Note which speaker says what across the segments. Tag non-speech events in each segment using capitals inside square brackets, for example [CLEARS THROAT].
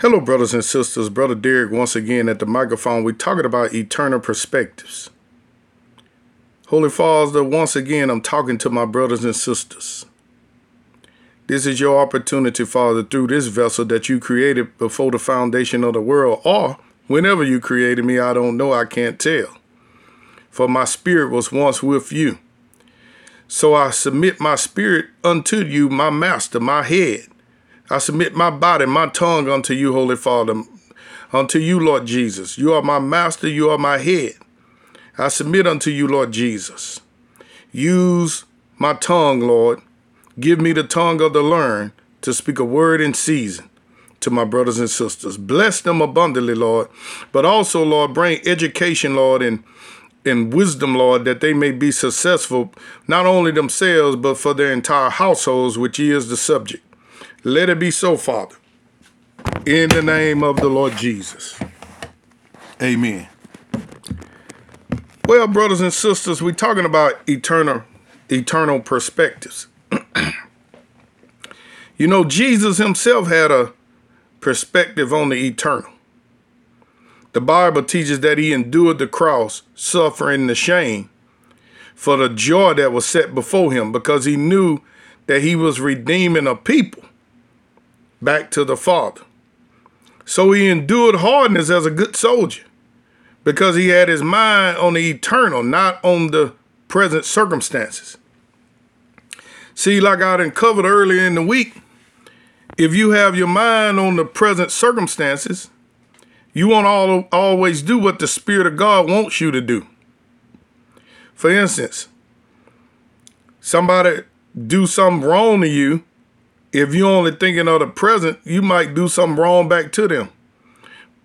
Speaker 1: Hello, brothers and sisters. Brother Derrick, once again at the microphone. We're talking about eternal perspectives. Holy Father, once again, I'm talking to my brothers and sisters. This is your opportunity, Father, through this vessel that you created before the foundation of the world, or whenever you created me, I don't know, I can't tell. For my spirit was once with you. So I submit my spirit unto you, my master, my head I submit my body, my tongue unto you, Holy Father, unto you, Lord Jesus. You are my master, you are my head. I submit unto you, Lord Jesus. Use my tongue, Lord. Give me the tongue of the learned to speak a word in season to my brothers and sisters. Bless them abundantly, Lord. But also, Lord, bring education, Lord, and and wisdom, Lord, that they may be successful, not only themselves, but for their entire households, which is the subject. Let it be so, Father. In the name of the Lord Jesus. Amen. Well, brothers and sisters, we're talking about eternal eternal perspectives. [CLEARS THROAT] you know, Jesus himself had a perspective on the eternal. The Bible teaches that he endured the cross, suffering the shame for the joy that was set before him because he knew that he was redeeming a people back to the Father. So he endured hardness as a good soldier because he had his mind on the eternal, not on the present circumstances. See, like I uncovered earlier in the week, if you have your mind on the present circumstances, you won't all, always do what the Spirit of God wants you to do. For instance, somebody do something wrong to you if you're only thinking of the present, you might do something wrong back to them.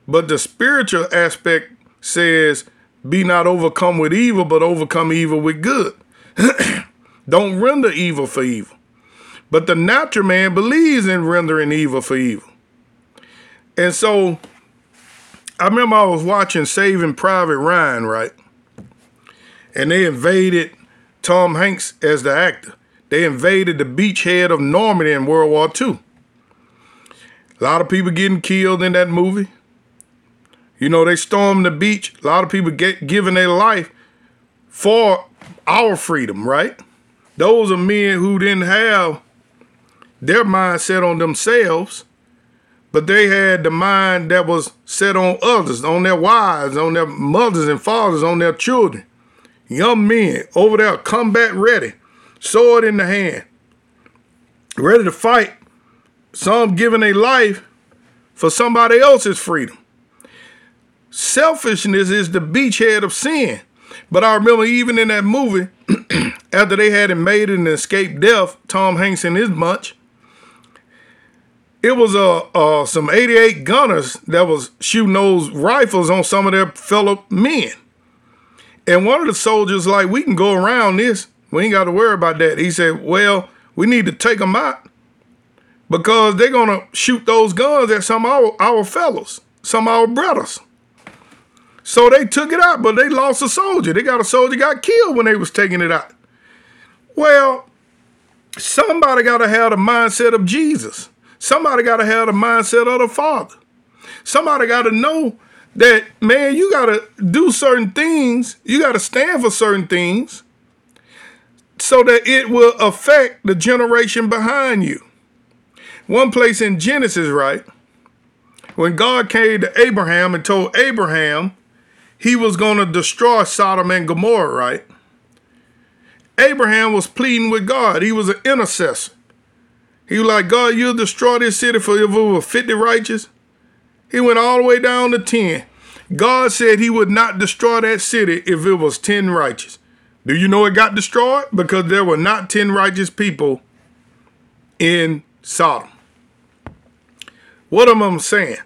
Speaker 1: But the spiritual aspect says, be not overcome with evil, but overcome evil with good. [CLEARS THROAT] Don't render evil for evil. But the natural man believes in rendering evil for evil. And so I remember I was watching Saving Private Ryan, right? And they invaded Tom Hanks as the actor. They invaded the beachhead of Normandy in World War II. A lot of people getting killed in that movie. You know, they stormed the beach. A lot of people get giving their life for our freedom, right? Those are men who didn't have their mind set on themselves, but they had the mind that was set on others, on their wives, on their mothers and fathers, on their children. Young men over there, combat ready sword in the hand, ready to fight. Some giving a life for somebody else's freedom. Selfishness is the beachhead of sin. But I remember even in that movie, [CLEARS THROAT] after they had him made and escaped death, Tom Hanks and his bunch, it was uh, uh, some 88 gunners that was shooting those rifles on some of their fellow men. And one of the soldiers like, we can go around this. We ain't got to worry about that. He said, well, we need to take them out because they're going to shoot those guns at some of our, our fellows, some of our brothers. So they took it out, but they lost a soldier. They got a soldier got killed when they was taking it out. Well, somebody got to have the mindset of Jesus. Somebody got to have the mindset of the Father. Somebody got to know that, man, you got to do certain things. You got to stand for certain things so that it will affect the generation behind you. One place in Genesis, right? When God came to Abraham and told Abraham he was going to destroy Sodom and Gomorrah, right? Abraham was pleading with God. He was an intercessor. He was like, God, you'll destroy this city for if it were 50 righteous. He went all the way down to 10. God said he would not destroy that city if it was 10 righteous. Do you know it got destroyed? Because there were not 10 righteous people in Sodom. What am I saying?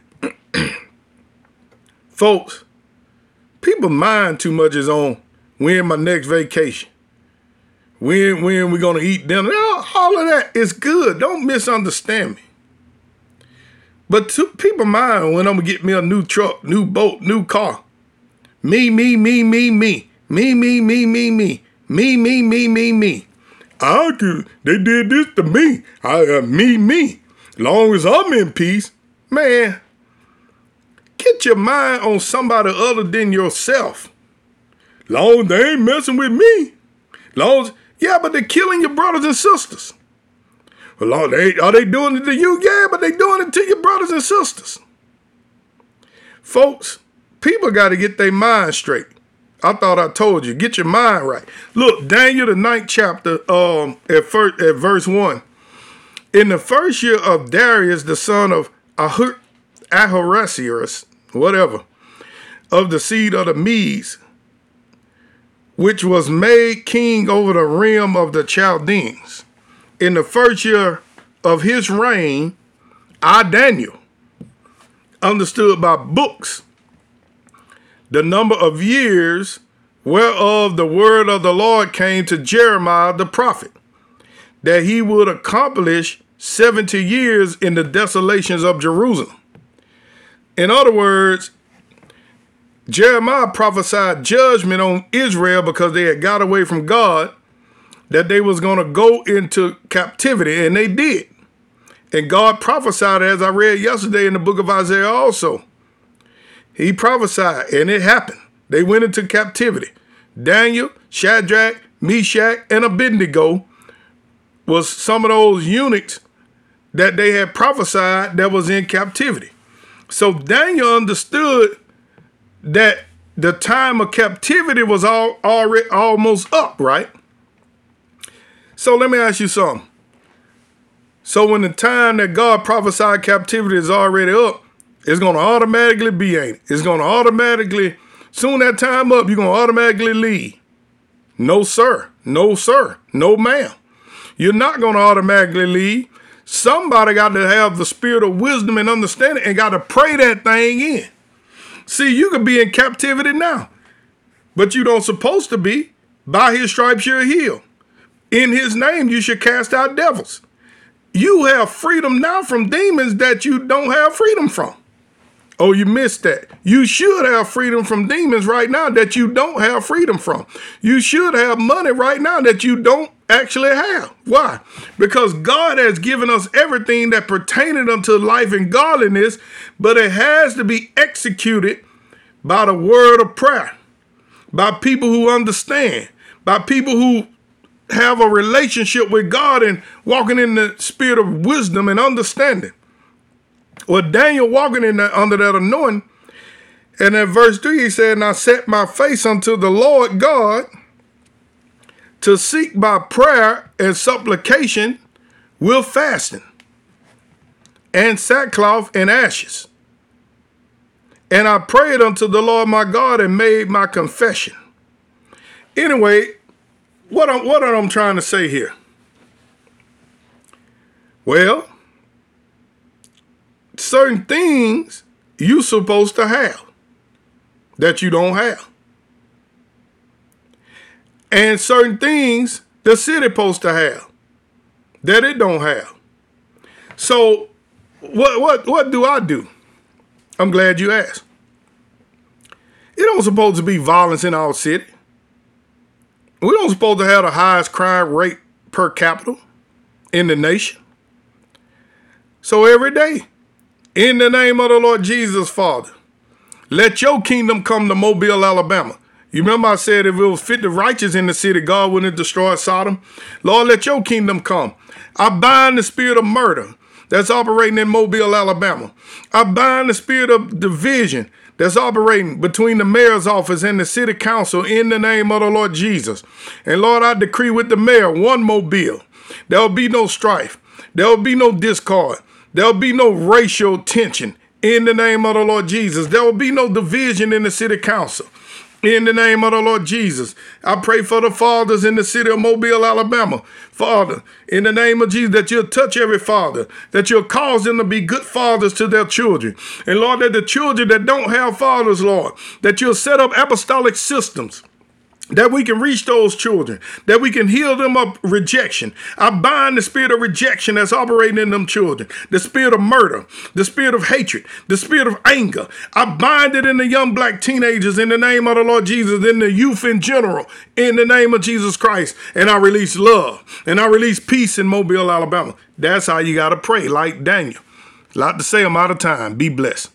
Speaker 1: [CLEARS THROAT] Folks, people mind too much is on when my next vacation. When when we gonna eat dinner. All of that is good. Don't misunderstand me. But to, people mind when I'm gonna get me a new truck, new boat, new car. Me, me, me, me, me. Me, me, me, me, me. Me, me, me, me, me. I do. They did this to me. I, uh, me, me. Long as I'm in peace, man. put your mind on somebody other than yourself. Long they ain't messing with me. Long yeah, but they're killing your brothers and sisters. Well, Lord, they, are they doing it to you? Yeah, but they doing it to your brothers and sisters. Folks, people got to get their mind straight. I thought I told you, get your mind right. Look, Daniel the ninth chapter, um, at first at verse one. In the first year of Darius, the son of Ahur, whatever, of the seed of the Medes, which was made king over the realm of the Chaldeans. In the first year of his reign, I, Daniel, understood by books the number of years whereof the word of the Lord came to Jeremiah the prophet, that he would accomplish 70 years in the desolations of Jerusalem. In other words, Jeremiah prophesied judgment on Israel because they had got away from God, that they was going to go into captivity, and they did. And God prophesied, as I read yesterday in the book of Isaiah also. He prophesied, and it happened. They went into captivity. Daniel, Shadrach, Meshach, and Abednego was some of those eunuchs that they had prophesied that was in captivity. So Daniel understood that the time of captivity was all already almost up, right? So let me ask you something. So when the time that God prophesied captivity is already up, it's gonna automatically be ain't it? It's gonna automatically soon that time up, you're gonna automatically leave. No sir, no sir, no ma'am. You're not gonna automatically leave. Somebody got to have the spirit of wisdom and understanding and got to pray that thing in. See, you could be in captivity now, but you don't supposed to be. By his stripes you're healed. In his name you should cast out devils. You have freedom now from demons that you don't have freedom from. Oh, you missed that. You should have freedom from demons right now that you don't have freedom from. You should have money right now that you don't actually have. Why? Because God has given us everything that pertained unto life and godliness, but it has to be executed by the word of prayer, by people who understand, by people who have a relationship with God and walking in the spirit of wisdom and understanding. Well, Daniel walking in the, under that anointing, and in verse 3 he said, And I set my face unto the Lord God to seek by prayer and supplication with fasting and sackcloth and ashes. And I prayed unto the Lord my God and made my confession. Anyway, what I'm what am I trying to say here? Well, certain things you're supposed to have that you don't have and certain things the city supposed to have that it don't have. So what what what do I do? I'm glad you asked. It don't supposed to be violence in our city. We don't supposed to have the highest crime rate per capita in the nation. So every day, in the name of the Lord Jesus, Father, let your kingdom come to Mobile, Alabama. You remember I said if it was fit the righteous in the city, God wouldn't destroy Sodom. Lord, let your kingdom come. I bind the spirit of murder that's operating in Mobile, Alabama. I bind the spirit of division that's operating between the mayor's office and the city council in the name of the Lord Jesus. And Lord, I decree with the mayor one Mobile. There will be no strife. There will be no discord. There will be no racial tension in the name of the Lord Jesus. There will be no division in the city council. In the name of the Lord Jesus, I pray for the fathers in the city of Mobile, Alabama. Father, in the name of Jesus, that you'll touch every father, that you'll cause them to be good fathers to their children. And Lord, that the children that don't have fathers, Lord, that you'll set up apostolic systems that we can reach those children, that we can heal them of rejection. I bind the spirit of rejection that's operating in them children, the spirit of murder, the spirit of hatred, the spirit of anger. I bind it in the young black teenagers in the name of the Lord Jesus, in the youth in general, in the name of Jesus Christ. And I release love and I release peace in Mobile, Alabama. That's how you got to pray, like Daniel. A lot to say, I'm out of time. Be blessed.